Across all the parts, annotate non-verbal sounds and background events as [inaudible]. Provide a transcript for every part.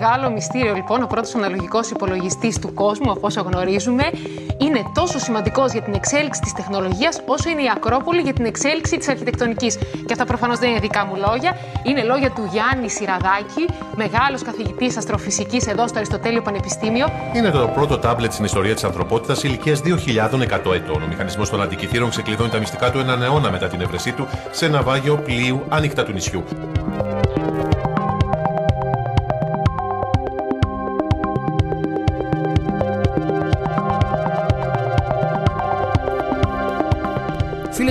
μεγάλο μυστήριο λοιπόν, ο πρώτος αναλογικός υπολογιστής του κόσμου, από όσο γνωρίζουμε, είναι τόσο σημαντικός για την εξέλιξη της τεχνολογίας, όσο είναι η Ακρόπολη για την εξέλιξη της αρχιτεκτονικής. Και αυτά προφανώς δεν είναι δικά μου λόγια, είναι λόγια του Γιάννη Σιραδάκη, μεγάλος καθηγητής αστροφυσικής εδώ στο Αριστοτέλειο Πανεπιστήμιο. Είναι το πρώτο τάμπλετ στην ιστορία της ανθρωπότητας ηλικίας 2.100 ετών. Ο μηχανισμός των αντικειθήρων ξεκλειδώνει τα μυστικά του έναν αιώνα μετά την έβρεσή του σε ναυάγιο πλοίου άνοιχτα του νησιού.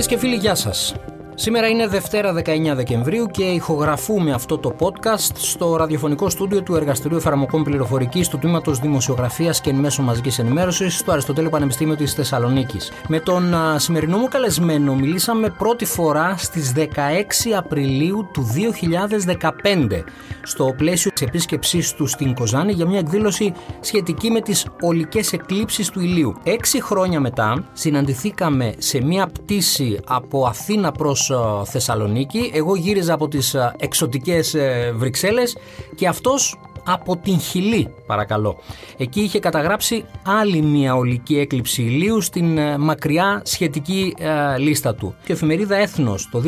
Φίλες και φίλοι, γεια σας. Σήμερα είναι Δευτέρα 19 Δεκεμβρίου και ηχογραφούμε αυτό το podcast στο ραδιοφωνικό στούντιο του Εργαστηρίου Εφαρμοκών Πληροφορικής του Τμήματος Δημοσιογραφίας και Μέσων Μαζικής Ενημέρωσης στο Αριστοτέλειο Πανεπιστήμιο της Θεσσαλονίκης. Με τον σημερινό μου καλεσμένο μιλήσαμε πρώτη φορά στις 16 Απριλίου του 2015 στο πλαίσιο της επίσκεψής του στην Κοζάνη για μια εκδήλωση σχετική με τις ολικές εκλήψεις του ηλίου. Έξι χρόνια μετά συναντηθήκαμε σε μια πτήση από Αθήνα προς Θεσσαλονίκη. Εγώ γύριζα από τις εξωτικές ε, Βρυξέλλες και αυτός από την Χιλή παρακαλώ. Εκεί είχε καταγράψει άλλη μια ολική έκλειψη ηλίου στην ε, μακριά σχετική ε, λίστα του. Και η εφημερίδα Έθνος το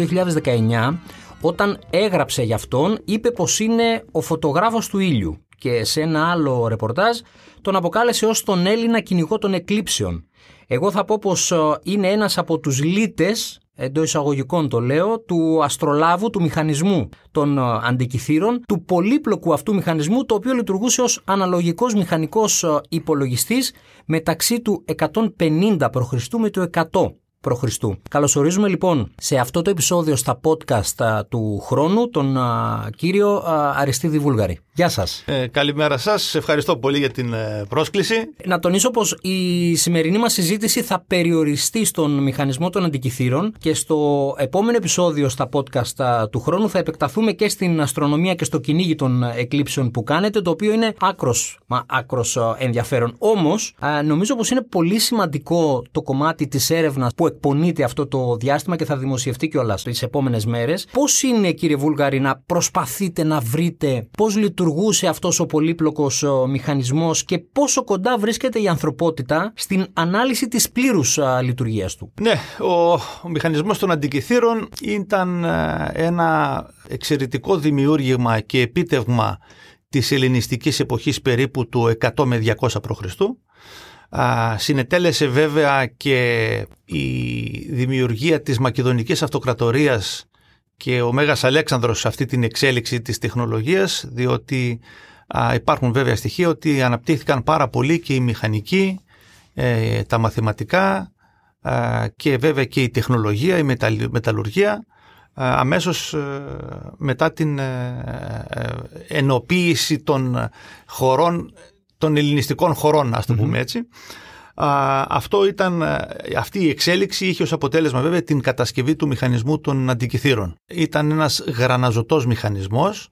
2019 όταν έγραψε για αυτόν είπε πως είναι ο φωτογράφος του ήλιου και σε ένα άλλο ρεπορτάζ τον αποκάλεσε ως τον Έλληνα κυνηγό των εκλήψεων. Εγώ θα πω πως είναι ένας από τους λύτες εντό εισαγωγικών το λέω, του αστρολάβου, του μηχανισμού των ε, αντικειθήρων, του πολύπλοκου αυτού μηχανισμού, το οποίο λειτουργούσε ως αναλογικός μηχανικός ε, υπολογιστής μεταξύ του 150 π.Χ. με το 100 π.Χ. Καλωσορίζουμε λοιπόν σε αυτό το επεισόδιο στα podcast του χρόνου τον κύριο Αριστίδη Βούλγαρη. Γεια σας. Ε, καλημέρα σας. Ευχαριστώ πολύ για την ε, πρόσκληση. Να τονίσω πως η σημερινή μας συζήτηση θα περιοριστεί στον μηχανισμό των αντικειθήρων και στο επόμενο επεισόδιο στα podcast του χρόνου θα επεκταθούμε και στην αστρονομία και στο κυνήγι των εκλήψεων που κάνετε, το οποίο είναι άκρος, μα άκρος ενδιαφέρον. Όμως, νομίζω πως είναι πολύ σημαντικό το κομμάτι της έρευνας που εκπονείται αυτό το διάστημα και θα δημοσιευτεί κιόλας τις επόμενες μέρες. Πώς είναι, κύριε Βούλγαρη, να προσπαθείτε να βρείτε πώς λειτουργούσε αυτός ο πολύπλοκος μηχανισμός και πόσο κοντά βρίσκεται η ανθρωπότητα στην ανάλυση της πλήρους λειτουργίας του; Ναι, ο, ο μηχανισμός των αντικειθήρων ήταν ε, ένα εξαιρετικό δημιούργημα και επίτευγμα της ελληνιστικής εποχής περίπου του 100 με 200 π.Χ. Συνετέλεσε βέβαια και η δημιουργία της Μακεδονικής Αυτοκρατορίας και ο Μέγας Αλέξανδρος σε αυτή την εξέλιξη της τεχνολογίας διότι υπάρχουν βέβαια στοιχεία ότι αναπτύχθηκαν πάρα πολύ και η μηχανική, ε, τα μαθηματικά και βέβαια και η τεχνολογία, η μεταλλουργία αμέσως ε, μετά την ε, ενοποίηση των χωρών των ελληνιστικών χωρών, ας το πούμε έτσι. Αυτό ήταν, αυτή η εξέλιξη είχε ως αποτέλεσμα βέβαια την κατασκευή του μηχανισμού των αντικειθήρων. Ήταν ένας γραναζωτός μηχανισμός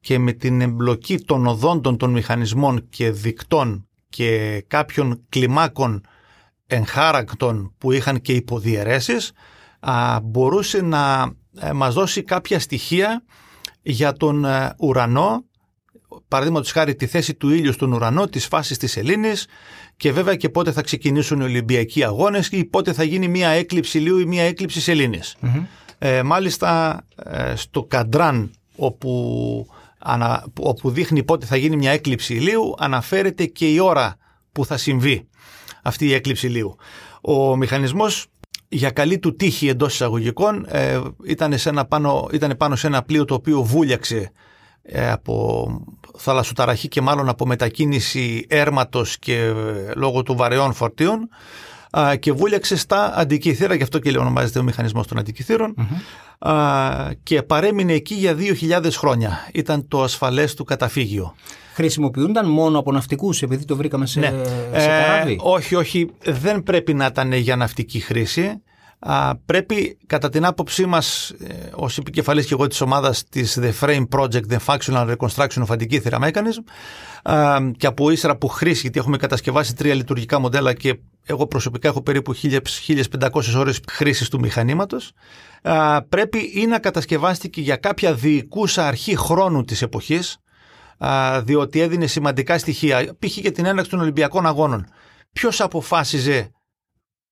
και με την εμπλοκή των οδόντων των μηχανισμών και δικτών και κάποιων κλιμάκων εγχάρακτων που είχαν και υποδιαιρέσεις μπορούσε να ε, μας δώσει κάποια στοιχεία για τον ε, ουρανό παραδείγματος χάρη τη θέση του ήλιου στον ουρανό, τις φάσεις της Ελλήνη και βέβαια και πότε θα ξεκινήσουν οι Ολυμπιακοί αγώνες ή πότε θα γίνει μια έκλειψη ηλίου ή μια έκλειψη σελήνης. Ε, μάλιστα ε, στο Καντράν όπου, ανα, όπου δείχνει πότε θα γίνει μια έκλειψη ηλίου αναφέρεται και η ώρα που θα συμβεί αυτή η έκλειψη ηλίου. Ο μηχανισμός για καλή του τύχη εντός εισαγωγικών ε, ήταν, σε ένα πάνω, ήταν πάνω σε ένα πλοίο το οποίο βούλιαξε ε, από θαλασσοταραχή και μάλλον από μετακίνηση έρματος και ε, λόγω του βαρεών φορτίων και βούλιαξε στα αντικειθήρα, γι' αυτό και ονομάζεται ο μηχανισμός των αντικειθήρων και παρέμεινε εκεί για 2.000 χρόνια. Ήταν το ασφαλές του καταφύγιο. Χρησιμοποιούνταν μόνο από ναυτικούς, επειδή το βρήκαμε σε, ναι. σε καράβι; Ε, όχι, όχι, δεν πρέπει να ήταν για ναυτική χρήση πρέπει κατά την άποψή μας ε, ως επικεφαλής και εγώ της ομάδας της The Frame Project The Functional Reconstruction of Antikythera Mechanism και από ύστερα που χρήση γιατί έχουμε κατασκευάσει τρία λειτουργικά μοντέλα και εγώ προσωπικά έχω περίπου 1500 ώρες χρήσης του μηχανήματος πρέπει ή να κατασκευάστηκε για κάποια διοικούσα αρχή χρόνου της εποχής διότι έδινε σημαντικά στοιχεία, π.χ. για την έναρξη των Ολυμπιακών Αγώνων. Ποιος αποφάσιζε,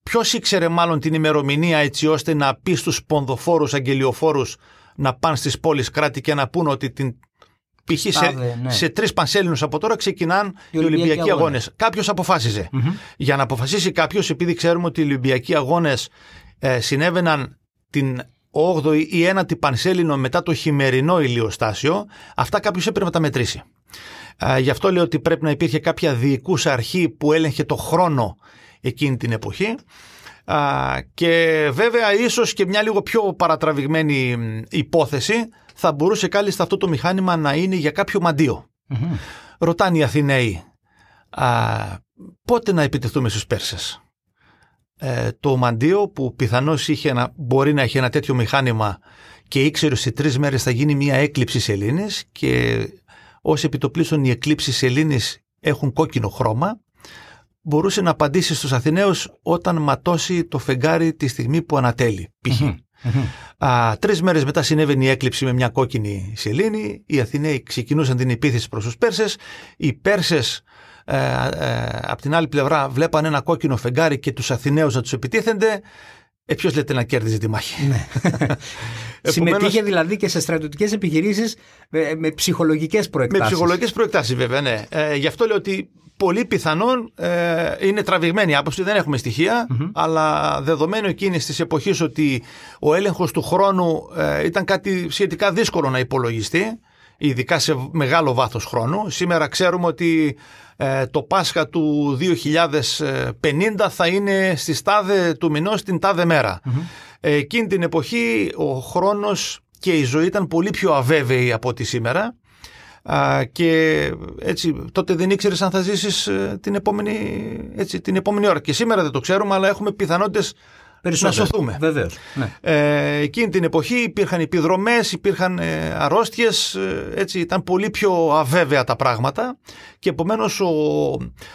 ποιος ήξερε μάλλον την ημερομηνία έτσι ώστε να πει στους πονδοφόρους, αγγελιοφόρους να πάνε στις πόλεις κράτη και να πούν ότι την π.χ. σε, ναι. σε τρεις πανσέλινους από τώρα ξεκινάνε οι, οι Ολυμπιακοί Αγώνες. Κάποιος Για να αποφασίσει κάποιος, επειδή ξέρουμε ότι οι Ολυμπιακοί Αγώνες ε, συνέβαιναν την 8η ή 9η πανσέλινο μετά το χειμερινό ηλιοστάσιο, αυτά κάποιος έπρεπε να τα μετρήσει. Ε, γι' αυτό λέω ότι πρέπει να υπήρχε κάποια διοικούσα αρχή που έλεγχε το χρόνο εκείνη την εποχή. Ε, και βέβαια ίσως και μια λίγο πιο παρατραβηγμένη υπόθεση θα μπορούσε κάλλιστα αυτό το μηχάνημα να είναι για κάποιο Ρωτάνε οι Αθηναίοι πότε να επιτεθούμε στους Πέρσες; Ε, το μαντίο που πιθανώς είχε μπορεί να έχει ένα τέτοιο μηχάνημα και ήξερε ότι σε τρεις μέρες θα γίνει μια έκλειψη σελήνης και ως επιτοπλίστων οι εκλήψεις σελήνης έχουν κόκκινο χρώμα μπορούσε να απαντήσει στους Αθηναίους όταν ματώσει το φεγγάρι τη στιγμή που ανατέλει π.χ. Α, τρεις μέρες μετά συνέβαινε η έκλειψη με μια κόκκινη σελήνη. Οι Αθηναίοι ξεκινούσαν την επίθεση προς τους Πέρσες. Οι Πέρσες ε, ε, από την άλλη πλευρά βλέπαν ένα κόκκινο φεγγάρι και τους Αθηναίους να τους επιτίθενται. Ε, ποιος λέτε να κέρδιζε τη μάχη; Ναι. [laughs] Συμμετείχε δηλαδή και σε στρατιωτικές επιχειρήσεις με, με ψυχολογικές προεκτάσεις. Με ψυχολογικές προεκτάσεις βέβαια, ναι. Ε, γι' αυτό λέω ότι πολύ πιθανόν ε, είναι τραβηγμένη άποψη, δεν έχουμε αλλά δεδομένου εκείνης της εποχής ότι ο έλεγχος του χρόνου ε, ήταν κάτι σχετικά δύσκολο να υπολογιστεί, ειδικά σε μεγάλο βάθος χρόνου. Σήμερα ξέρουμε ότι ε, το Πάσχα του 2050 θα είναι στη τάδε του μηνός την τάδε μέρα. εκείνη την εποχή ο χρόνος και η ζωή ήταν πολύ πιο αβέβαιη από ό,τι σήμερα και έτσι τότε δεν ήξερες αν θα ζήσεις ε, την επόμενη, έτσι, την επόμενη ώρα. Και σήμερα δεν το ξέρουμε, αλλά έχουμε πιθανότητες να σωθούμε. Βεβαίως. Ναι. Ε, εκείνη την εποχή υπήρχαν επιδρομές, υπήρχαν ε, αρρώστιες, ε, έτσι ήταν πολύ πιο αβέβαια τα πράγματα και επομένως ο,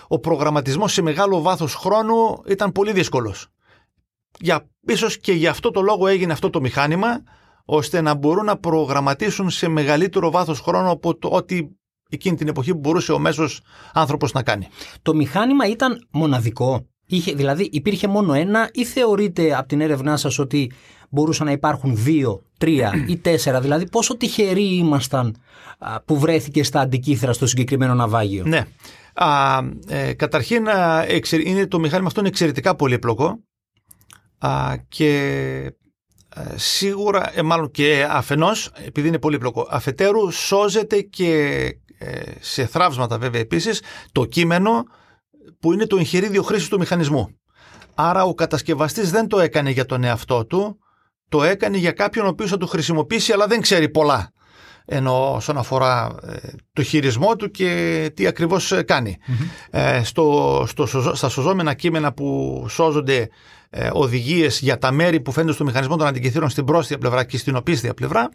ο προγραμματισμός σε μεγάλο βάθος χρόνου ήταν πολύ δύσκολος. Για, ίσως και γι' αυτό το λόγο έγινε αυτό το μηχάνημα ώστε να μπορούν να προγραμματίσουν σε μεγαλύτερο βάθος χρόνου από το ότι εκείνη την εποχή μπορούσε ο μέσος άνθρωπος να κάνει. Το μηχάνημα ήταν μοναδικό. Είχε, δηλαδή υπήρχε μόνο ένα ή θεωρείτε από την έρευνά σας ότι μπορούσαν να υπάρχουν δύο, τρία ή [clears throat] τέσσερα; Δηλαδή πόσο τυχεροί ήμασταν που βρέθηκε στα αντικήθρα στο συγκεκριμένο ναυάγιο; Ναι. Α, ε, καταρχήν είναι, το μηχάνημα αυτό είναι εξαιρετικά πολύπλοκο α, και ε, σίγουρα, ε, μάλλον και αφενός, επειδή είναι πολύπλοκο, αφετέρου σώζεται και ε, σε θράψματα βέβαια επίσης το κείμενο που είναι το εγχειρίδιο χρήσης του μηχανισμού. Άρα ο κατασκευαστής δεν το έκανε για τον εαυτό του, το έκανε για κάποιον ο οποίος θα το χρησιμοποιήσει αλλά δεν ξέρει πολλά. Ενώ όσον αφορά το χειρισμό του και τι ακριβώς στο, στο, στα σωζόμενα κείμενα που σώζονται ε, οδηγίες για τα μέρη που φαίνονται στο μηχανισμό των αντικειθήρων στην πρόσθετη πλευρά και στην οπίσθια πλευρά.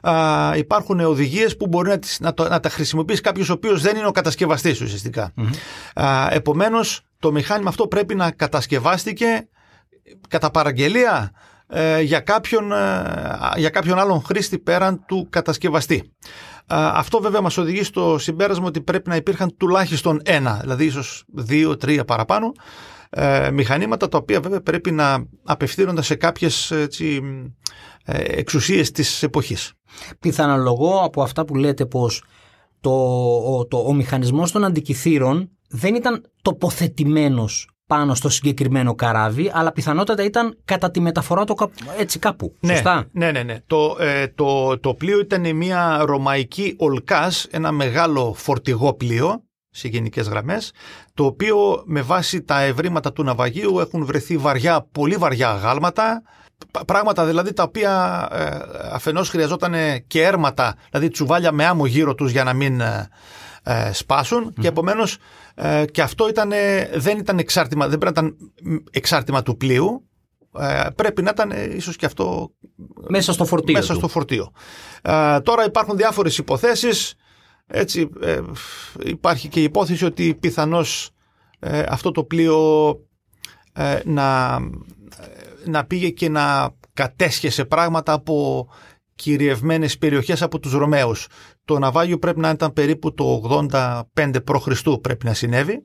Α, υπάρχουν οδηγίες που μπορεί να, τις, να, το, να τα χρησιμοποιήσει κάποιος ο οποίος δεν είναι ο κατασκευαστής ουσιαστικά. Mm-hmm. Επομένως, το μηχάνημα αυτό πρέπει να κατασκευάστηκε κατά παραγγελία ε, για, κάποιον, ε, για κάποιον άλλον χρήστη πέραν του κατασκευαστή. Αυτό βέβαια μας οδηγεί στο συμπέρασμα ότι πρέπει να υπήρχαν τουλάχιστον ένα, δηλαδή ίσως δύο, τρία παραπάνω, ε, μηχανήματα τα οποία βέβαια πρέπει να απευθύνονται σε κάποιες έτσι, ε, εξουσίες της εποχής. Πιθανολογώ από αυτά που λέτε πως το, ο, το, ο μηχανισμός των αντικειθήρων δεν ήταν τοποθετημένος πάνω στο συγκεκριμένο καράβι, αλλά πιθανότατα ήταν κατά τη μεταφορά του έτσι κάπου. Ναι, σωστά; ναι, ναι. ναι. Το, ε, το, το πλοίο ήταν μια ρωμαϊκή ολκάς, ένα μεγάλο φορτηγό πλοίο, σε γενικές γραμμές, το οποίο με βάση τα ευρήματα του ναυαγίου έχουν βρεθεί βαριά, πολύ βαριά αγάλματα, πράγματα δηλαδή τα οποία ε, αφενός χρειαζόταν και έρματα, δηλαδή τσουβάλια με άμμο γύρω τους για να μην ε, ε, σπασουν και επομένως ε, και αυτό ήταν, δεν ήταν εξάρτημα, δεν πρέπει να ήταν εξάρτημα του πλοίου, πρέπει να ήταν ίσως και αυτό μέσα στο φορτίο. Μέσα στο φορτίο. τώρα υπάρχουν διάφορες υποθέσεις έτσι ε, υπάρχει και η υπόθεση ότι πιθανώς ε, αυτό το πλοίο ε, να, να πήγε και να κατέσχεσε πράγματα από κυριευμένες περιοχές από τους Ρωμαίους. το ναυάγιο πρέπει να ήταν περίπου το 85 π.Χ. πρέπει να συνέβη.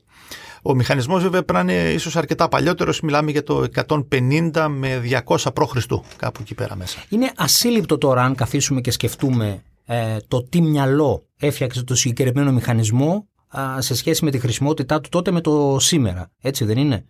Ο μηχανισμός βέβαια πρέπει να είναι ίσως αρκετά παλιότερος, μιλάμε για το 150 με 200 π.Χ. κάπου εκεί πέρα μέσα. Είναι ασύλληπτο τώρα αν καθίσουμε και σκεφτούμε ε, το τι μυαλό έφτιαξε το συγκεκριμένο μηχανισμό σε σχέση με τη χρησιμότητά του τότε με το σήμερα. Έτσι δεν είναι;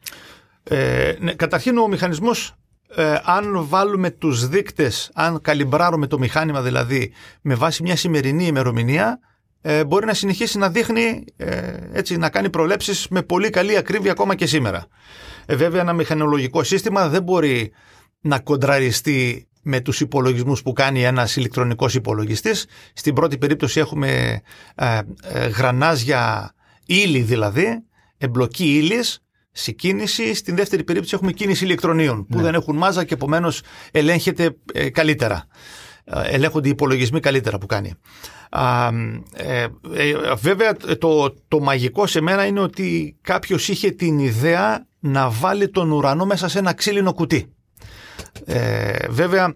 Ε, ναι, καταρχήν ο μηχανισμός ε, αν βάλουμε τους δείκτες, αν καλυμπράρουμε το μηχάνημα δηλαδή με βάση μια σημερινή ημερομηνία ε, μπορεί να συνεχίσει να δείχνει, ε, έτσι, να κάνει προλέψεις με πολύ καλή ακρίβεια ακόμα και σήμερα. Ε, βέβαια ένα μηχανολογικό σύστημα δεν μπορεί να κοντραριστεί με τους υπολογισμούς που κάνει ένας ηλεκτρονικός υπολογιστής. Στην πρώτη περίπτωση έχουμε ε, ε, γρανάζια ύλη δηλαδή, εμπλοκή ύλης, σε κίνηση. Στην δεύτερη περίπτωση έχουμε κίνηση ηλεκτρονίων που ναι. δεν έχουν μάζα και επομένως ελέγχεται ε, καλύτερα. Ελέγχονται οι υπολογισμοί καλύτερα που κάνει. Α, ε, βέβαια το, το μαγικό σε μένα είναι ότι κάποιος είχε την ιδέα να βάλει τον ουρανό μέσα σε ένα ξύλινο κουτί. Ε, βέβαια,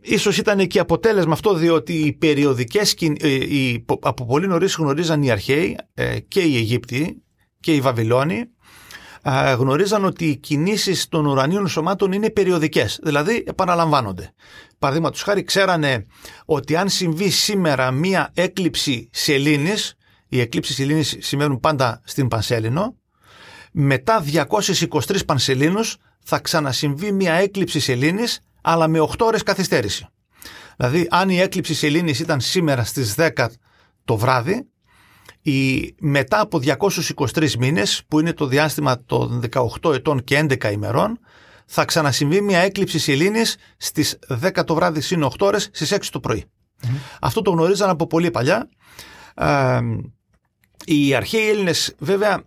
ίσως ήταν και αποτέλεσμα αυτό διότι οι περιοδικές, ε, οι, από πολύ νωρίς γνωρίζαν οι αρχαίοι ε, και οι Αιγύπτιοι και οι Βαβυλώνοι γνωρίζαν ότι οι κινήσεις των ουρανίων σωμάτων είναι περιοδικές, δηλαδή επαναλαμβάνονται. Παραδείγματος χάρη ξέρανε ότι αν συμβεί σήμερα μία έκλειψη σελήνης, οι εκλήψεις σελήνης σημαίνουν πάντα στην Πανσέλινο, μετά 223 Πανσελίνους θα ξανασυμβεί μια έκλειψη σελήνης, αλλά με 8 ώρες καθυστέρηση. Δηλαδή, αν η έκλειψη σελήνης ήταν σήμερα στις 10 το βράδυ, η, μετά από 223 μήνες, που είναι το διάστημα των 18 ετών και 11 ημερών, θα ξανασυμβεί μια έκλειψη σελήνης στις 10 το βράδυ συν 8 ώρες στις 6 το πρωί. Αυτό το γνωρίζαν από πολύ παλιά. Ε, οι αρχαίοι Έλληνες βέβαια ε,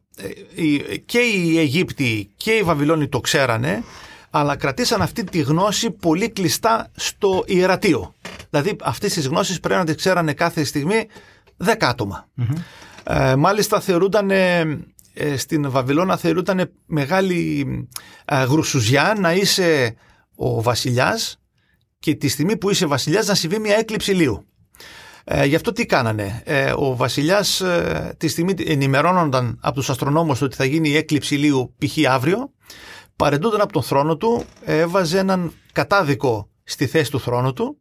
και οι Αιγύπτιοι και οι Βαβυλώνοι το ξέρανε, αλλά κρατήσαν αυτή τη γνώση πολύ κλειστά στο ιερατείο. Δηλαδή αυτές τις γνώσεις πρέπει να τις ξέρανε κάθε στιγμή δέκα άτομα. Ε, μάλιστα θεωρούνταν ε, στην Βαβυλώνα θεωρούνταν μεγάλη ε, γρουσουζιά να είσαι ο βασιλιάς και τη στιγμή που είσαι βασιλιάς να συμβεί μια έκλειψη λίου. Ε, γι' αυτό τι κάνανε; Ε, ο βασιλιάς ε, τη στιγμή ενημερώνονταν από τους αστρονόμους ότι θα γίνει η έκλειψη ηλίου π.χ. αύριο, παρεντούνταν από τον θρόνο του, έβαζε έναν κατάδικο στη θέση του θρόνου του.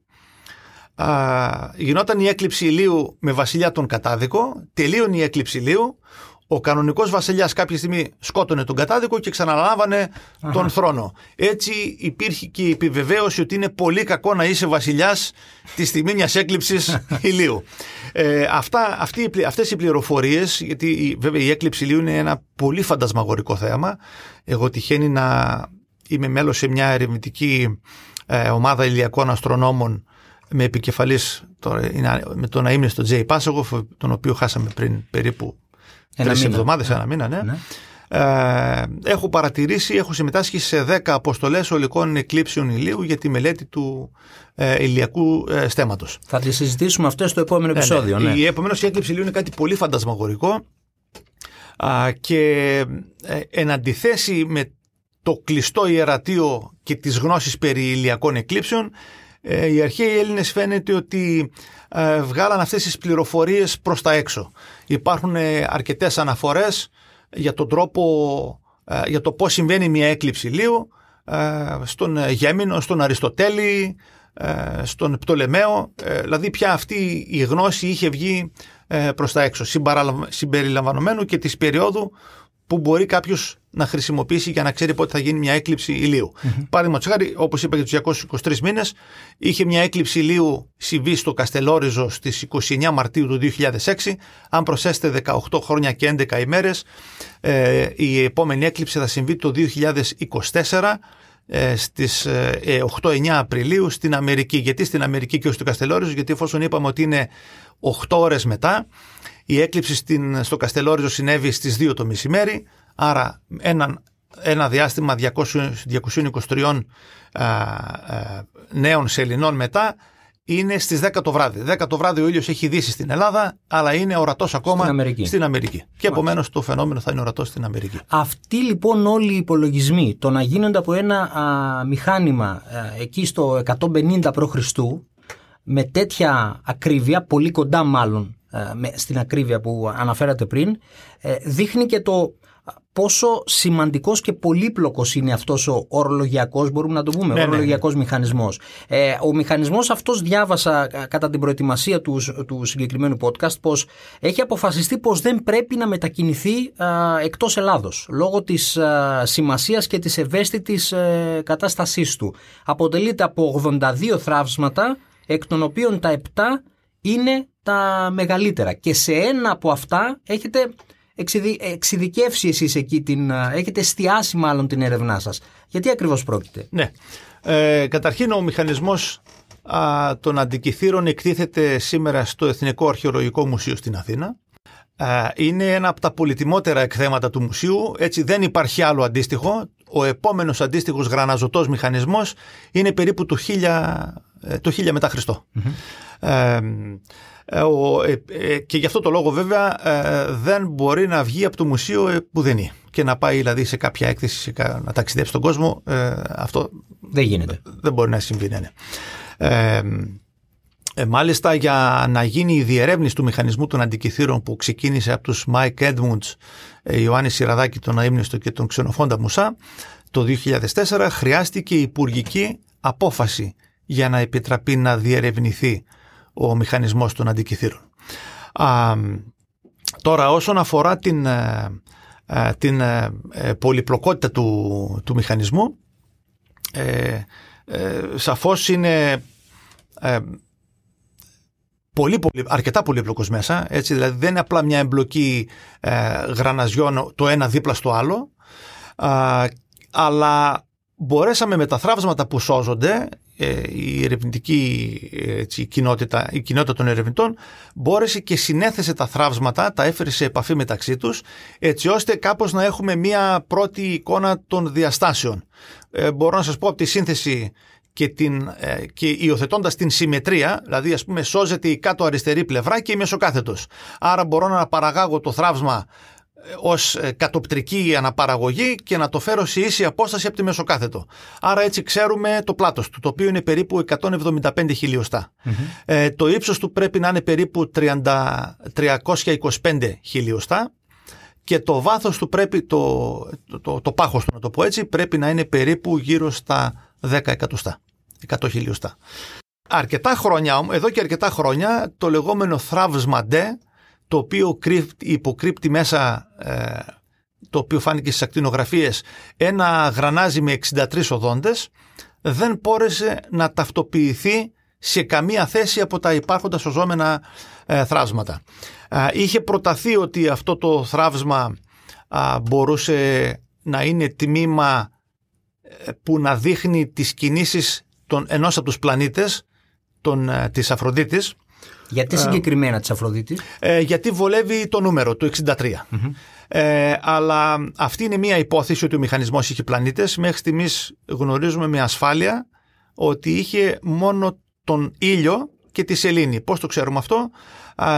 Α, γινόταν η έκλειψη ηλίου με βασιλιά τον κατάδικο, τελείωνε η έκλειψη ηλίου, ο κανονικός βασιλιάς κάποια στιγμή σκότωνε τον κατάδικο και ξαναλάβανε τον θρόνο. Έτσι υπήρχε και η επιβεβαίωση ότι είναι πολύ κακό να είσαι βασιλιάς τη στιγμή μιας έκλειψης [laughs] ηλίου. Ε, αυτά, αυτοί, αυτές οι πληροφορίες, γιατί βέβαια η έκλειψη ηλίου είναι ένα πολύ φαντασμαγορικό θέμα. Εγώ τυχαίνει να είμαι μέλος σε μια ερευνητική ε, ομάδα ηλιακών αστρονόμων με επικεφαλής με τον αείμνηστο Τζέι Πάσογοφ, τον οποίο χάσαμε πριν περίπου Τρεις εβδομάδες, ένα μήνα, ναι. ναι. Ε, έχω παρατηρήσει, έχω συμμετάσχει σε 10 αποστολές ολικών εκλήψεων ηλίου για τη μελέτη του ε, ηλιακού ε, στέματος. Θα τη συζητήσουμε αυτό στο επόμενο ναι, ναι. επεισόδιο. Ναι, ναι. Η επομένως η έκλειψη ηλίου είναι κάτι πολύ φαντασμαγορικό α, και ε, εν αντιθέσει με το κλειστό ιερατείο και τις γνώσεις περί ηλιακών εκλήψεων ε, οι αρχαίοι Έλληνες φαίνεται ότι ε, βγάλαν αυτές τις πληροφορίες προς τα έξω. Υπάρχουν ε, αρκετές αναφορές για τον τρόπο, για το πώς συμβαίνει μια έκλειψη ηλίου στον Γέμινο, στον Αριστοτέλη, στον Πτολεμαίο, δηλαδή πια αυτή η γνώση είχε βγει προς τα έξω, συμπεριλαμβανομένου και της περίοδου που μπορεί κάποιος να χρησιμοποιήσει για να ξέρει πότε θα γίνει μια έκλειψη ηλίου. Mm-hmm. Παραδείγματος χάρη, όπως είπα για τους 223 μήνες, είχε μια έκλειψη ηλίου συμβεί στο Καστελόριζο στις 29 Μαρτίου του 2006. Αν προσέστε 18 χρόνια και 11 ημέρες, ε, η επόμενη έκλειψη θα συμβεί το 2024 ε, στις 8-9 ε, Απριλίου στην Αμερική. Γιατί στην Αμερική και όχι στο Καστελόριζο, γιατί εφόσον είπαμε ότι είναι 8 ώρες μετά, η έκλειψη στην, στο Καστελόριζο συνέβη στις 2 το μεσημέρι, άρα ένα, ένα διάστημα 200, 223 α, α, νέων σελινών μετά είναι στις 10 το βράδυ. 10 το βράδυ ο ήλιος έχει δύσει στην Ελλάδα, αλλά είναι ορατός ακόμα στην Αμερική. Στην Αμερική. Και επομένως το φαινόμενο θα είναι ορατός στην Αμερική. Αυτοί λοιπόν όλοι οι υπολογισμοί, το να γίνονται από ένα α, μηχάνημα εκεί στο 150 π.Χ., με τέτοια ακρίβεια, πολύ κοντά μάλλον στην ακρίβεια που αναφέρατε πριν, δείχνει και το πόσο σημαντικός και πολύπλοκος είναι αυτός ο ορολογιακός, μπορούμε να το πούμε, ναι, ναι ορολογιακός ναι. μηχανισμός. Ε, ο μηχανισμός αυτός διάβασα κατά την προετοιμασία του, του συγκεκριμένου podcast πως έχει αποφασιστεί πως δεν πρέπει να μετακινηθεί α, εκτός Ελλάδος λόγω της α, σημασίας και της ευαίσθητης ε, κατάστασής του. Αποτελείται από 82 θράψματα εκ των οποίων τα 7 είναι τα μεγαλύτερα και σε ένα από αυτά έχετε εξειδικεύσει εσείς εκεί, την, έχετε εστιάσει μάλλον την έρευνά σας. Γιατί ακριβώς πρόκειται; Ναι. Ε, καταρχήν ο μηχανισμός α, των αντικειθήρων εκτίθεται σήμερα στο Εθνικό Αρχαιολογικό Μουσείο στην Αθήνα. είναι ένα από τα πολυτιμότερα εκθέματα του μουσείου, έτσι δεν υπάρχει άλλο αντίστοιχο. Ο επόμενος αντίστοιχος γραναζωτός μηχανισμός είναι περίπου το 1000, ε, το 1000 μετά Χριστό ε, ε, και γι' αυτό το λόγο βέβαια ε, δεν μπορεί να βγει από το μουσείο που δεν είναι. Και να πάει δηλαδή σε κάποια έκθεση να ταξιδέψει στον κόσμο αυτό δεν γίνεται. δεν μπορεί να συμβεί ναι. Ε, μάλιστα για να γίνει η διερεύνηση του μηχανισμού των Αντικυθήρων που ξεκίνησε από τους Μάικ Έντμουντς, Ιωάννης Σειραδάκη, τον Αείμνηστο και τον Ξενοφώντα Μουσά το 2004 χρειάστηκε υπουργική απόφαση για να επιτραπεί να διερευνηθεί ο μηχανισμός των αντικειθήρων. Α, τώρα όσον αφορά την, ε, ε, την ε, πολυπλοκότητα του, του μηχανισμού ε, σαφώς είναι πολύ, πολύ, αρκετά πολύπλοκος μέσα, έτσι, δηλαδή δεν είναι απλά μια εμπλοκή γραναζιών το ένα δίπλα στο άλλο, αλλά μπορέσαμε με τα θράψματα που σώζονται ε, η ερευνητική έτσι, κοινότητα, η κοινότητα των ερευνητών μπόρεσε και συνέθεσε τα θράψματα, τα έφερε σε επαφή μεταξύ τους έτσι ώστε κάπως να έχουμε μία πρώτη εικόνα των διαστάσεων. Ε, μπορώ να σας πω από τη σύνθεση και, την, ε, και υιοθετώντας την συμμετρία, δηλαδή ας πούμε σώζεται η κάτω αριστερή πλευρά και η μεσοκάθετος. Άρα μπορώ να παραγάγω το θράψμα ως ε, κατοπτρική αναπαραγωγή και να το φέρω σε ίση απόσταση από τη μεσοκάθετο. Άρα έτσι ξέρουμε το πλάτος του, το οποίο είναι περίπου 175 χιλιοστά. Ε, το ύψος του πρέπει να είναι περίπου 30, 325 χιλιοστά και το βάθος του πρέπει, το, το, το, το πάχος του να το πω έτσι, πρέπει να είναι περίπου γύρω στα 10 εκατοστά, 100 χιλιοστά. Αρκετά χρόνια, εδώ και αρκετά χρόνια, το λεγόμενο θραύσμα το οποίο υποκρύπτει μέσα, ε, το οποίο φάνηκε στις ακτινογραφίες, ένα γρανάζι με 63 οδόντες, δεν πόρεσε να ταυτοποιηθεί σε καμία θέση από τα υπάρχοντα σωζόμενα ε, θράσματα. Είχε προταθεί ότι αυτό το θράσμα μπορούσε να είναι τμήμα ε, που να δείχνει τις κινήσεις των, ενός από τους πλανήτες των, της Αφροδίτης γιατί συγκεκριμένα της Αφροδίτη; Ε, γιατί βολεύει το νούμερο, του 63. Ε, αλλά αυτή είναι μια υπόθεση ότι ο μηχανισμός είχε πλανήτες. Μέχρι στιγμής γνωρίζουμε με ασφάλεια ότι είχε μόνο τον ήλιο και τη σελήνη. Πώς το ξέρουμε αυτό;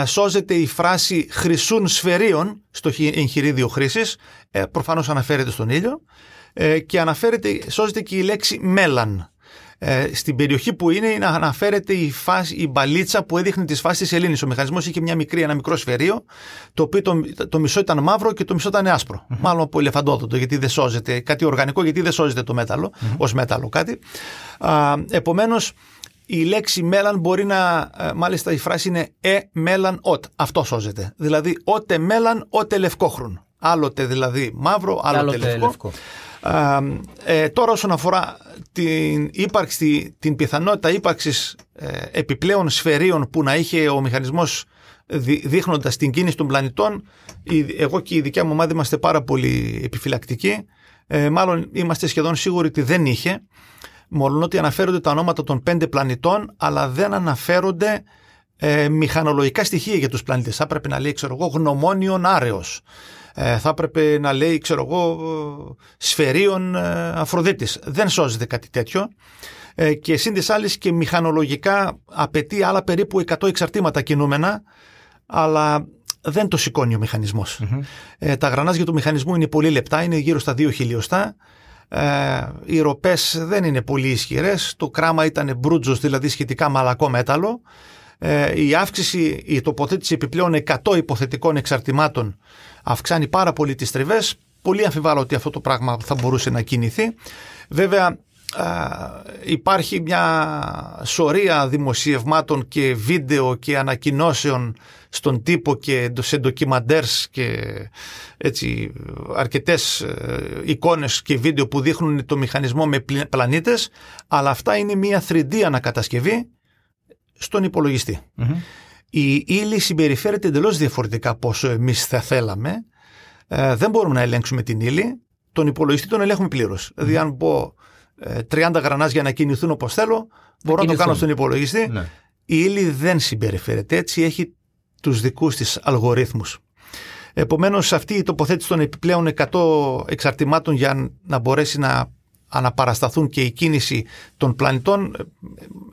σώζεται η φράση χρυσούν σφαιρίων στο εγχειρίδιο χρήσης. Ε, προφανώς αναφέρεται στον ήλιο. Ε, και αναφέρεται, σώζεται και η λέξη μέλαν ε, στην περιοχή που είναι να αναφέρεται η, φάση, η μπαλίτσα που έδειχνε τις φάσεις τη Ελλήνης. Ο μηχανισμός είχε μια μικρή, ένα μικρό σφαιρίο, το οποίο το, το μισό ήταν μαύρο και το μισό ήταν άσπρο. Mm-hmm. Μάλλον από ελεφαντόδοτο, γιατί δεν σώζεται, κάτι οργανικό, γιατί δεν σώζεται το μέταλλο, mm-hmm. ως μέταλλο κάτι. Επομένως, η λέξη μέλαν μπορεί να, ε, μάλιστα η φράση είναι ε μέλαν οτ. Αυτό σώζεται. Δηλαδή, ότε μέλαν, ότε λευκόχρον. Άλλοτε δηλαδή μαύρο, άλλοτε, άλλοτε λευκό. λευκό. Ε, τώρα όσον αφορά την, ύπαρξη, την πιθανότητα ύπαρξης ε, επιπλέον σφαιρίων που να είχε ο μηχανισμός δείχνοντας την κίνηση των πλανητών εγώ και η δικιά μου ομάδα είμαστε πάρα πολύ επιφυλακτικοί. Ε, μάλλον είμαστε σχεδόν σίγουροι ότι δεν είχε. Μόνο ότι αναφέρονται τα ονόματα των πέντε πλανητών αλλά δεν αναφέρονται ε, μηχανολογικά στοιχεία για τους πλανήτες. Θα έπρεπε να λέει ξέρω εγώ γνωμόνιον άρεος ε, θα έπρεπε να λέει, ξέρω εγώ, σφαιρίων ε, Αφροδίτης. Δεν σώζεται κάτι τέτοιο. Ε, και σύν της άλλης και μηχανολογικά απαιτεί άλλα περίπου 100 εξαρτήματα κινούμενα, αλλά δεν το σηκώνει ο μηχανισμος Ε, τα γρανάζια του μηχανισμού είναι πολύ λεπτά, είναι γύρω στα 2 χιλιοστά. ε, οι ροπές δεν είναι πολύ ισχυρές, το κράμα ήταν μπρούτζος, δηλαδή σχετικά μαλακό μέταλλο. Ε, η αύξηση, η τοποθέτηση επιπλέον 100 υποθετικών εξαρτημάτων αυξάνει πάρα πολύ τις τριβές. Πολύ αμφιβάλλω ότι αυτό το πράγμα θα μπορούσε να κινηθεί. Βέβαια υπάρχει μια σωρία δημοσιευμάτων και βίντεο και ανακοινώσεων στον τύπο και σε ντοκιμαντέρς και έτσι αρκετές ε, εικόνες και βίντεο που δείχνουν το μηχανισμό με πλανήτες αλλά αυτά είναι μια 3D ανακατασκευή στον υπολογιστη Η ύλη συμπεριφέρεται εντελώς διαφορετικά από όσο εμείς θα θέλαμε. Ε, δεν μπορούμε να ελέγξουμε την ύλη. Τον υπολογιστή τον ελέγχουμε πλήρως. Δηλαδή αν πω 30 ε, γρανάζ για να κινηθούν όπως θέλω, μπορώ να το κάνω στον υπολογιστή. Ναι. Η ύλη δεν συμπεριφέρεται έτσι, έχει τους δικούς της αλγορίθμους. Επομένως αυτή η τοποθέτηση των επιπλέον 100 εξαρτημάτων για να μπορέσει να αναπαρασταθούν και η κίνηση των πλανητών ε,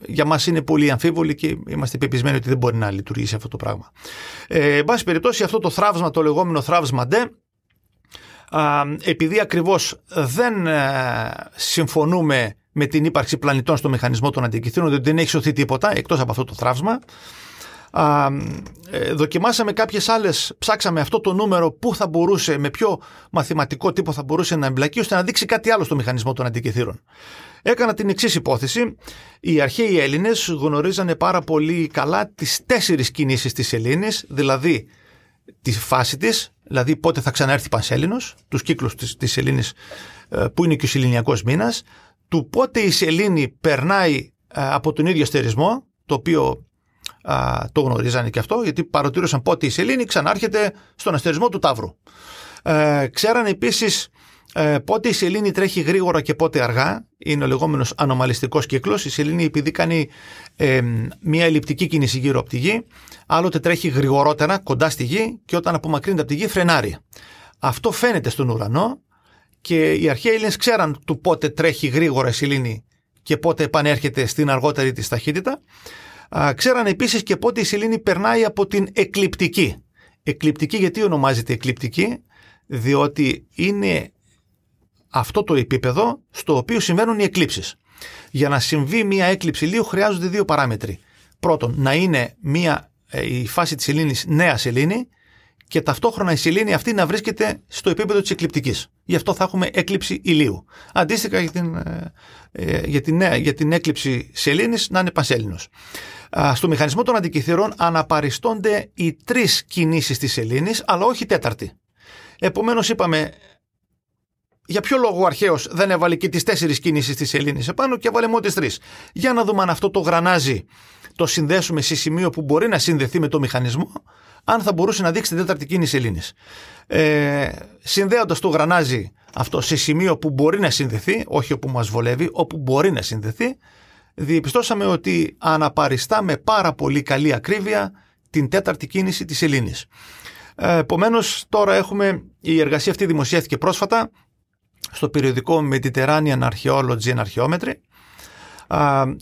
για μας είναι πολύ αμφίβολη και είμαστε πεπισμένοι ότι δεν μπορεί να λειτουργήσει αυτό το πράγμα. Ε, εν πάση περιπτώσει αυτό το θράψμα, το λεγόμενο θράψμα D επειδή ακριβώς δεν ε, συμφωνούμε με την ύπαρξη πλανητών στο μηχανισμό των αντικειθήνων, ότι δεν έχει σωθεί τίποτα εκτός από αυτό το θράψμα. Ε, δοκιμάσαμε κάποιες άλλες, ψάξαμε αυτό το νούμερο που θα μπορούσε, με ποιο μαθηματικό τύπο θα μπορούσε να εμπλακεί ώστε να δείξει κάτι άλλο στο μηχανισμό των αντικειθήρων. Έκανα την εξής υπόθεση. Οι αρχαίοι Έλληνες γνωρίζανε πάρα πολύ καλά τις τέσσερις κινήσεις της Ελλήνης, δηλαδή τη φάση της, δηλαδή πότε θα ξανάρθει Πανσέλινος, τους κύκλους της, της Σελήνης ε, που είναι και ο Σεληνιακός μήνας, του πότε η Σελήνη περνάει ε, από τον ίδιο στερισμό, το οποίο το γνωρίζανε και αυτό, γιατί παρατήρησαν πότε η Σελήνη ξανάρχεται στον αστερισμό του Ταύρου. Ε, ξέρανε επίσης ε, πότε η σελήνη τρέχει γρήγορα και πότε αργά. Είναι ο λεγόμενος ανομαλιστικός κύκλος. Η σελήνη επειδή κάνει ε, μια ελλειπτική κίνηση γύρω από τη γη, άλλοτε τρέχει γρηγορότερα κοντά στη γη και όταν απομακρύνεται από τη γη φρενάρει. Αυτό φαίνεται στον ουρανό και οι αρχαίοι Έλληνες ξέραν του πότε τρέχει γρήγορα η σελήνη και πότε επανέρχεται στην αργότερη της ταχύτητα. Α, ξέραν επίσης και πότε η σελήνη περνάει από την εκλειπτική. Εκλειπτική γιατί ονομάζεται εκλειπτική, διότι είναι αυτό το επίπεδο στο οποίο συμβαίνουν οι εκλήψεις. Για να συμβεί μια έκλειψη ηλίου χρειάζονται δύο παράμετροι. Πρώτον, να είναι μια, ε, η φάση της σελήνης νέα σελήνη και ταυτόχρονα η σελήνη αυτή να βρίσκεται στο επίπεδο της εκλειπτικής. Γι' αυτό θα έχουμε έκλειψη ηλίου. Αντίστοιχα για την, ε, ε, για την, για την έκλειψη σελήνης να είναι πανσέλινος. Στο μηχανισμό των αντικειθήρων αναπαριστώνται οι τρεις κινήσεις της σελήνης, αλλά όχι η τέταρτη. Επομένως είπαμε για ποιο λόγο ο αρχαίος δεν έβαλε και τις τέσσερις κίνησει της Ελλήνη επάνω και έβαλε μόνο τις τρεις; Για να δούμε αν αυτό το γρανάζι το συνδέσουμε σε σημείο που μπορεί να συνδεθεί με το μηχανισμό, αν θα μπορούσε να δείξει την τέταρτη κίνηση Ελλήνη. Ε, Συνδέοντας το γρανάζι αυτό σε σημείο που μπορεί να συνδεθεί, όχι όπου μας βολεύει, όπου μπορεί να συνδεθεί, διεπιστώσαμε ότι αναπαριστά με πάρα πολύ καλή ακρίβεια την τέταρτη κίνηση της Ελλήνης. Ε, Επομένως, τώρα έχουμε, η εργασία αυτή δημοσιεύθηκε πρόσφατα, στο περιοδικό Mediterranean Archaeology and Archaeometry.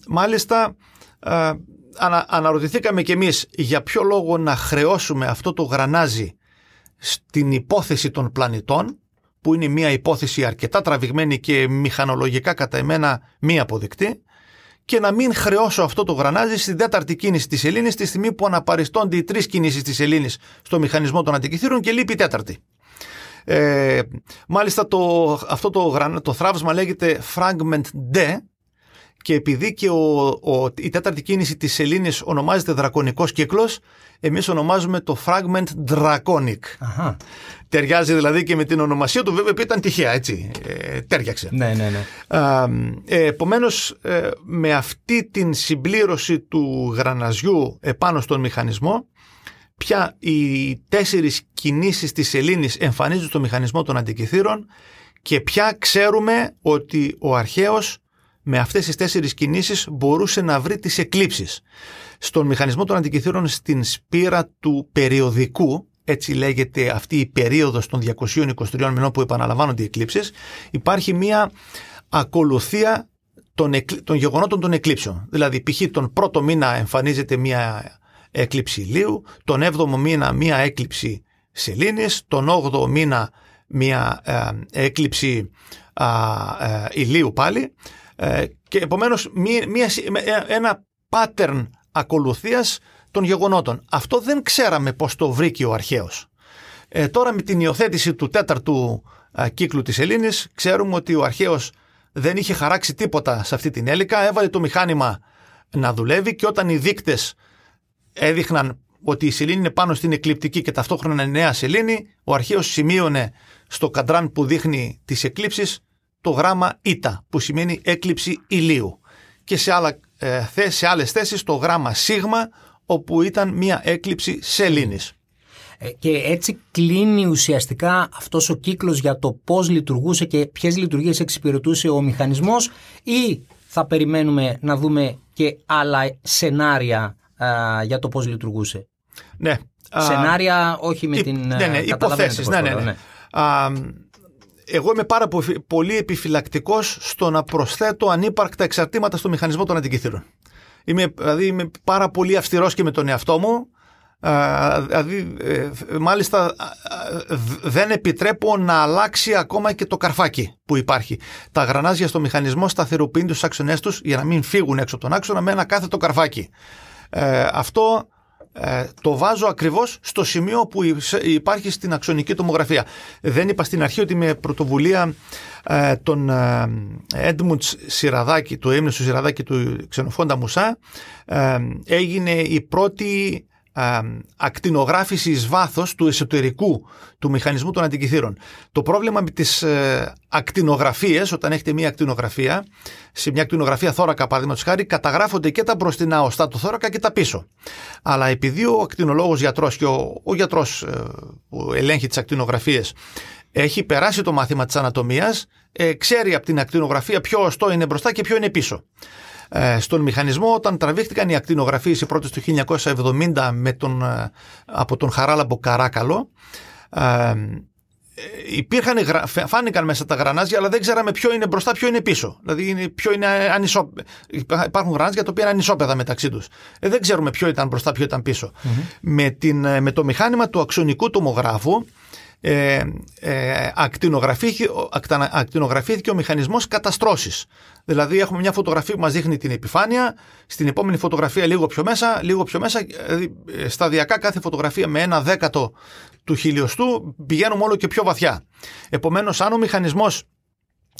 μάλιστα, ανα, αναρωτηθήκαμε κι εμείς για ποιο λόγο να χρεώσουμε αυτό το γρανάζι στην υπόθεση των πλανητών, που είναι μια υπόθεση αρκετά τραβηγμένη και μηχανολογικά κατά εμένα μη αποδεκτή, και να μην χρεώσω αυτό το γρανάζι στην τέταρτη κίνηση της Ελλήνης τη στιγμή που αναπαριστώνται οι τρεις κινήσεις της Ελλήνης στο μηχανισμό των αντικειθήρων και λείπει η τέταρτη. Ε, μάλιστα το, αυτό το, το θράβσμα λέγεται Fragment D και επειδή και ο, ο, η τέταρτη κίνηση της σελήνης ονομάζεται δρακονικός κύκλος, εμείς ονομάζουμε το Fragment Draconic. Αχα. Ταιριάζει δηλαδή και με την ονομασία του, βέβαια ήταν τυχαία, έτσι, ε, τέριαξε. Ναι, ναι, ναι. Ε, επομένως, ε, με αυτή την συμπλήρωση του γραναζιού επάνω στον μηχανισμό, πια οι τέσσερις κινήσεις της σελήνης εμφανίζουν στο μηχανισμό των αντικειθήρων και πια ξέρουμε ότι ο αρχαίος με αυτές τις τέσσερις κινήσεις μπορούσε να βρει τις εκλήψεις. Στον μηχανισμό των αντικειθήρων στην σπήρα του περιοδικού, έτσι λέγεται αυτή η περίοδος των 223 μηνών που επαναλαμβάνονται οι εκλήψεις, υπάρχει μια ακολουθία των, των γεγονότων των εκλήψεων. Δηλαδή, π.χ. τον πρώτο μήνα εμφανίζεται μια έκλειψη ηλίου, τον 7ο μήνα μία έκλειψη σελήνης, τον 8ο μήνα μια ε, έκλειψη ε, ηλίου πάλι ε, και επομένως μια, μια, ένα pattern ακολουθίας των γεγονότων. Αυτό δεν ξέραμε πώς το βρήκε ο αρχαίος. Ε, τώρα με την υιοθέτηση του τέταρτου κύκλου της Ελλήνης ξέρουμε ότι ο αρχαίος δεν είχε χαράξει τίποτα σε αυτή την έλικα, έβαλε το μηχάνημα να δουλεύει και όταν οι δείκτες έδειχναν ότι η σελήνη είναι πάνω στην εκλειπτική και ταυτόχρονα είναι νέα σελήνη, ο αρχαίος σημείωνε στο καντράν που δείχνει τις εκλήψεις το γράμμα ήτα που σημαίνει έκλειψη ηλίου και σε, άλλα, ε, σε άλλες θέσεις το γράμμα σίγμα όπου ήταν μια έκλειψη σελήνης. Ε, και έτσι κλείνει ουσιαστικά αυτός ο κύκλος για το πώς λειτουργούσε και ποιες λειτουργίες εξυπηρετούσε ο μηχανισμός ή θα περιμένουμε να δούμε και άλλα σενάρια για το πώς λειτουργούσε. Ναι. Σενάρια όχι με την... Ναι, ναι, υποθέσεις. Ναι, ναι, ναι. Α, εγώ είμαι πάρα πολύ επιφυλακτικός στο να προσθέτω ανύπαρκτα εξαρτήματα στο μηχανισμό των αντικειθήρων. Είμαι, δηλαδή είμαι πάρα πολύ αυστηρός και με τον εαυτό μου δηλαδή ε, μάλιστα δεν επιτρέπω να αλλάξει ακόμα και το καρφάκι που υπάρχει. Τα γρανάζια στο μηχανισμό σταθεροποιούν τους άξονές τους για να μην φύγουν έξω από τον άξονα με ένα κάθετο καρφάκι. Ε, αυτό ε, το βάζω ακριβώς στο σημείο που υπάρχει στην αξονική τομογραφία. Δεν είπα στην αρχή ότι με πρωτοβουλία ε, τον Έντμουντς Σιραδάκη, του έμνησου του Σιραδάκη του Ξενοφόντα Μουσά, έγινε η πρώτη ακτινογράφηση εις βάθος του εσωτερικού του μηχανισμού των αντικειθήρων. Το πρόβλημα με τις ε, ακτινογραφίες, όταν έχετε μια ακτινογραφία, σε μια ακτινογραφία θώρακα παραδείγματος χάρη, καταγράφονται και τα μπροστινά οστά του θώρακα και τα πίσω. Αλλά επειδή ο ακτινολόγος γιατρός και ο, ο γιατρός ε, που ελέγχει τις ακτινογραφίες έχει περάσει το μάθημα της ανατομίας, ε, ξέρει από την ακτινογραφία ποιο οστό είναι μπροστά και ποιο είναι πίσω. Ε, στον μηχανισμό όταν τραβήχτηκαν οι ακτινογραφίες οι πρώτες του 1970 με τον, ε, από τον Χαράλαμπο Καράκαλο ε, υπήρχαν, φάνηκαν μέσα τα γρανάζια αλλά δεν ξέραμε ποιο είναι μπροστά ποιο είναι πίσω. Δηλαδή ποιο είναι ανισό, υπάρχουν γρανάζια τα οποία είναι ανισόπεδα μεταξύ τους. Ε, δεν ξέρουμε ποιο ήταν μπροστά ποιο ήταν με, την, με το μηχάνημα του αξονικού τομογράφου ε, ε, ακτινογραφήθηκε, ο μηχανισμός καταστρώσης. Δηλαδή έχουμε μια φωτογραφία που μας δείχνει την επιφάνεια, στην επόμενη φωτογραφία λίγο πιο μέσα, λίγο πιο μέσα, δηλαδή, ε, σταδιακά κάθε φωτογραφία με ένα δέκατο του χιλιοστού πηγαίνουμε όλο και πιο βαθιά. Επομένως αν ο μηχανισμός,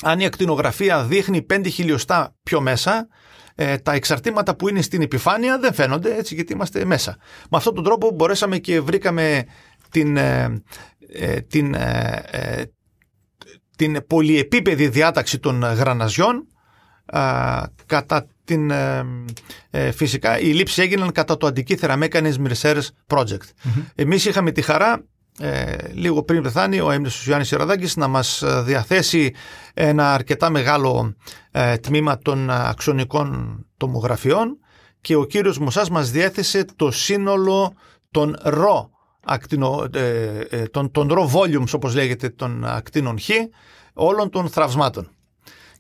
αν η ακτινογραφία δείχνει 5 χιλιοστά πιο μέσα, ε, τα εξαρτήματα που είναι στην επιφάνεια δεν φαίνονται έτσι γιατί είμαστε μέσα. Με αυτόν τον τρόπο μπορέσαμε και βρήκαμε την, ε, ε, την, ε, την πολυεπίπεδη διάταξη των γραναζιών κατά την φυσικά οι λήψεις έγιναν κατά το αντικείθερα Mechanism Research Project. Εμείς είχαμε τη χαρά λίγο πριν πεθάνει ο έμνης Ιωάννης Ιραδάκης να μας διαθέσει ένα αρκετά μεγάλο τμήμα των αξονικών τομογραφιών και ο κύριος Μουσάς μας διέθεσε το σύνολο των ρο ακτινο, ε, ε, των, των raw volumes όπως λέγεται των ακτίνων Χ όλων των θραυσμάτων.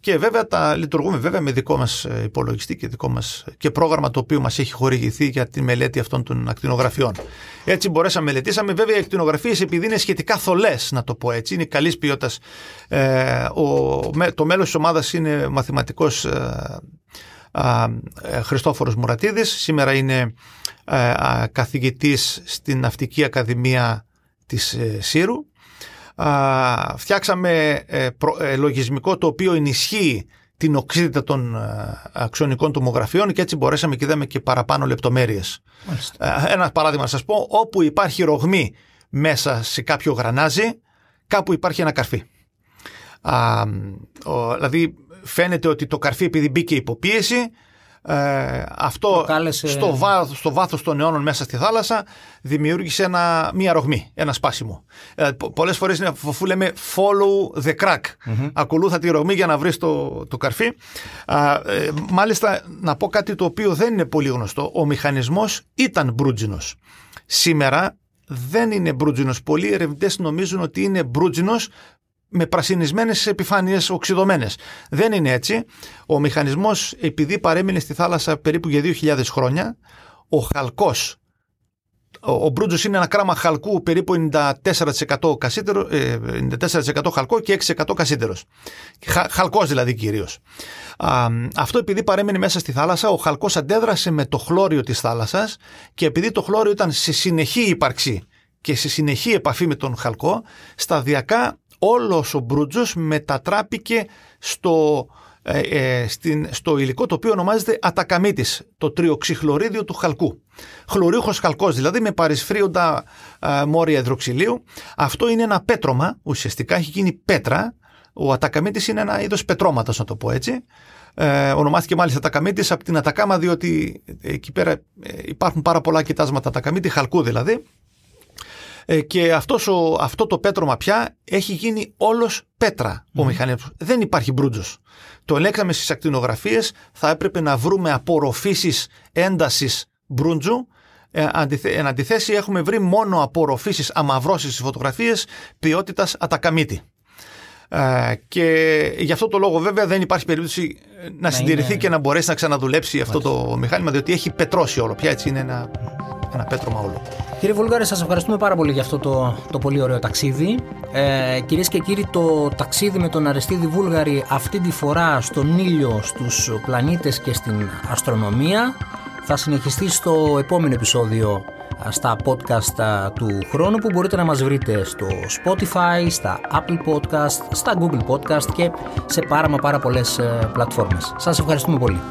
Και βέβαια τα λειτουργούμε βέβαια με δικό μας ε, υπολογιστή και δικό μας και πρόγραμμα το οποίο μας έχει χορηγηθεί για τη μελέτη αυτών των ακτινογραφιών. Έτσι μπορέσαμε να μελετήσαμε. Βέβαια οι ακτινογραφίες επειδή είναι σχετικά θολές να το πω έτσι, είναι καλής ποιότητας. Ε, ο, το μέλος της ομάδας είναι μαθηματικός ε, ε, Χριστόφορος Μουρατίδης. Σήμερα είναι ε, καθηγητής στην Ναυτική Ακαδημία της ε, Σύρου. Φτιάξαμε λογισμικό το οποίο ενισχύει την οξύτητα των αξονικών τομογραφιών και έτσι μπορέσαμε και είδαμε και παραπάνω λεπτομέρειες. Ένα παράδειγμα να σας πω, όπου υπάρχει ρογμή μέσα σε κάποιο γρανάζι, κάπου υπάρχει ένα καρφί. Α, ο, δηλαδή φαίνεται ότι το καρφί επειδή μπήκε υποπίεση ε, αυτό στο, βά, στο βάθος των αιώνων μέσα στη θάλασσα δημιούργησε ένα, μία ρογμή, ένα σπάσιμο. Ε, πολλές φορές είναι αφού λέμε follow the crack. Ακολούθα τη ρογμή για να βρεις το, το καρφί. Ε, μάλιστα να πω κάτι το οποίο δεν είναι πολύ γνωστό. Ο μηχανισμός ήταν μπρούτζινος. Σήμερα δεν είναι μπρούτζινος. Πολλοί ερευνητές νομίζουν ότι είναι μπρούτζινος με πρασινισμένες επιφάνειες οξυδωμένες. Δεν είναι έτσι. Ο μηχανισμός επειδή παρέμεινε στη θάλασσα περίπου για 2.000 χρόνια, ο χαλκός ο Μπρούτζος είναι ένα κράμα χαλκού περίπου 94%, κασίτερο, 94% χαλκό και 6% κασίτερος. Χαλκός δηλαδή κυρίως. Αυτό επειδή παρέμεινε μέσα στη θάλασσα, ο χαλκός αντέδρασε με το χλώριο της θάλασσας και επειδή το χλώριο ήταν σε συνεχή ύπαρξη και σε συνεχή επαφή με τον χαλκό, σταδιακά όλος ο Μπρούτζος μετατράπηκε στο, ε, ε, στην, στο υλικό το οποίο ονομάζεται ατακαμίτης, το τριοξυχλωρίδιο του χαλκού. Χλωρούχος χαλκός δηλαδή με παρισφρίοντα ε, μόρια υδροξυλίου. Αυτό είναι ένα πέτρωμα, ουσιαστικά έχει γίνει πέτρα. Ο ατακαμίτης είναι ένα είδος πετρώματος να το πω έτσι. Ε, ονομάστηκε μάλιστα Ατακαμίτης από την Ατακάμα διότι εκεί πέρα ε, υπάρχουν πάρα πολλά κοιτάσματα Ατακαμίτη, χαλκού δηλαδή ε, και αυτός ο, αυτό το πέτρωμα πια έχει γίνει όλος πέτρα ο μηχανισμός. Δεν υπάρχει μπρούτζος. Το ελέγξαμε στις ακτινογραφίες, θα έπρεπε να βρούμε απορροφήσεις έντασης μπρούντζου ε, εν αντιθέσει έχουμε βρει μόνο απορροφήσεις, αμαυρώσεις στις φωτογραφίες ποιότητας ατακαμίτη. Ε, και γι' αυτό το λόγο βέβαια δεν υπάρχει περίπτωση να, συντηρηθεί και να μπορέσει να ξαναδουλέψει αυτό το μηχάνημα διότι έχει πετρώσει όλο πια έτσι είναι ένα ένα πέτρωμα όλο. Κύριε Βουλγάρη, σας ευχαριστούμε πάρα πολύ για αυτό το, το πολύ ωραίο ταξίδι. Ε, κυρίες και κύριοι, το ταξίδι με τον Αρεστίδη Βούλγαρη αυτή τη φορά στον ήλιο, στους πλανήτες και στην αστρονομία θα συνεχιστεί στο επόμενο επεισόδιο στα podcast του χρόνου που μπορείτε να μας βρείτε στο Spotify, στα Apple Podcast, στα Google Podcast και σε πάρα μα πάρα πολλές ε, πλατφόρμες. Σας ευχαριστούμε πολύ.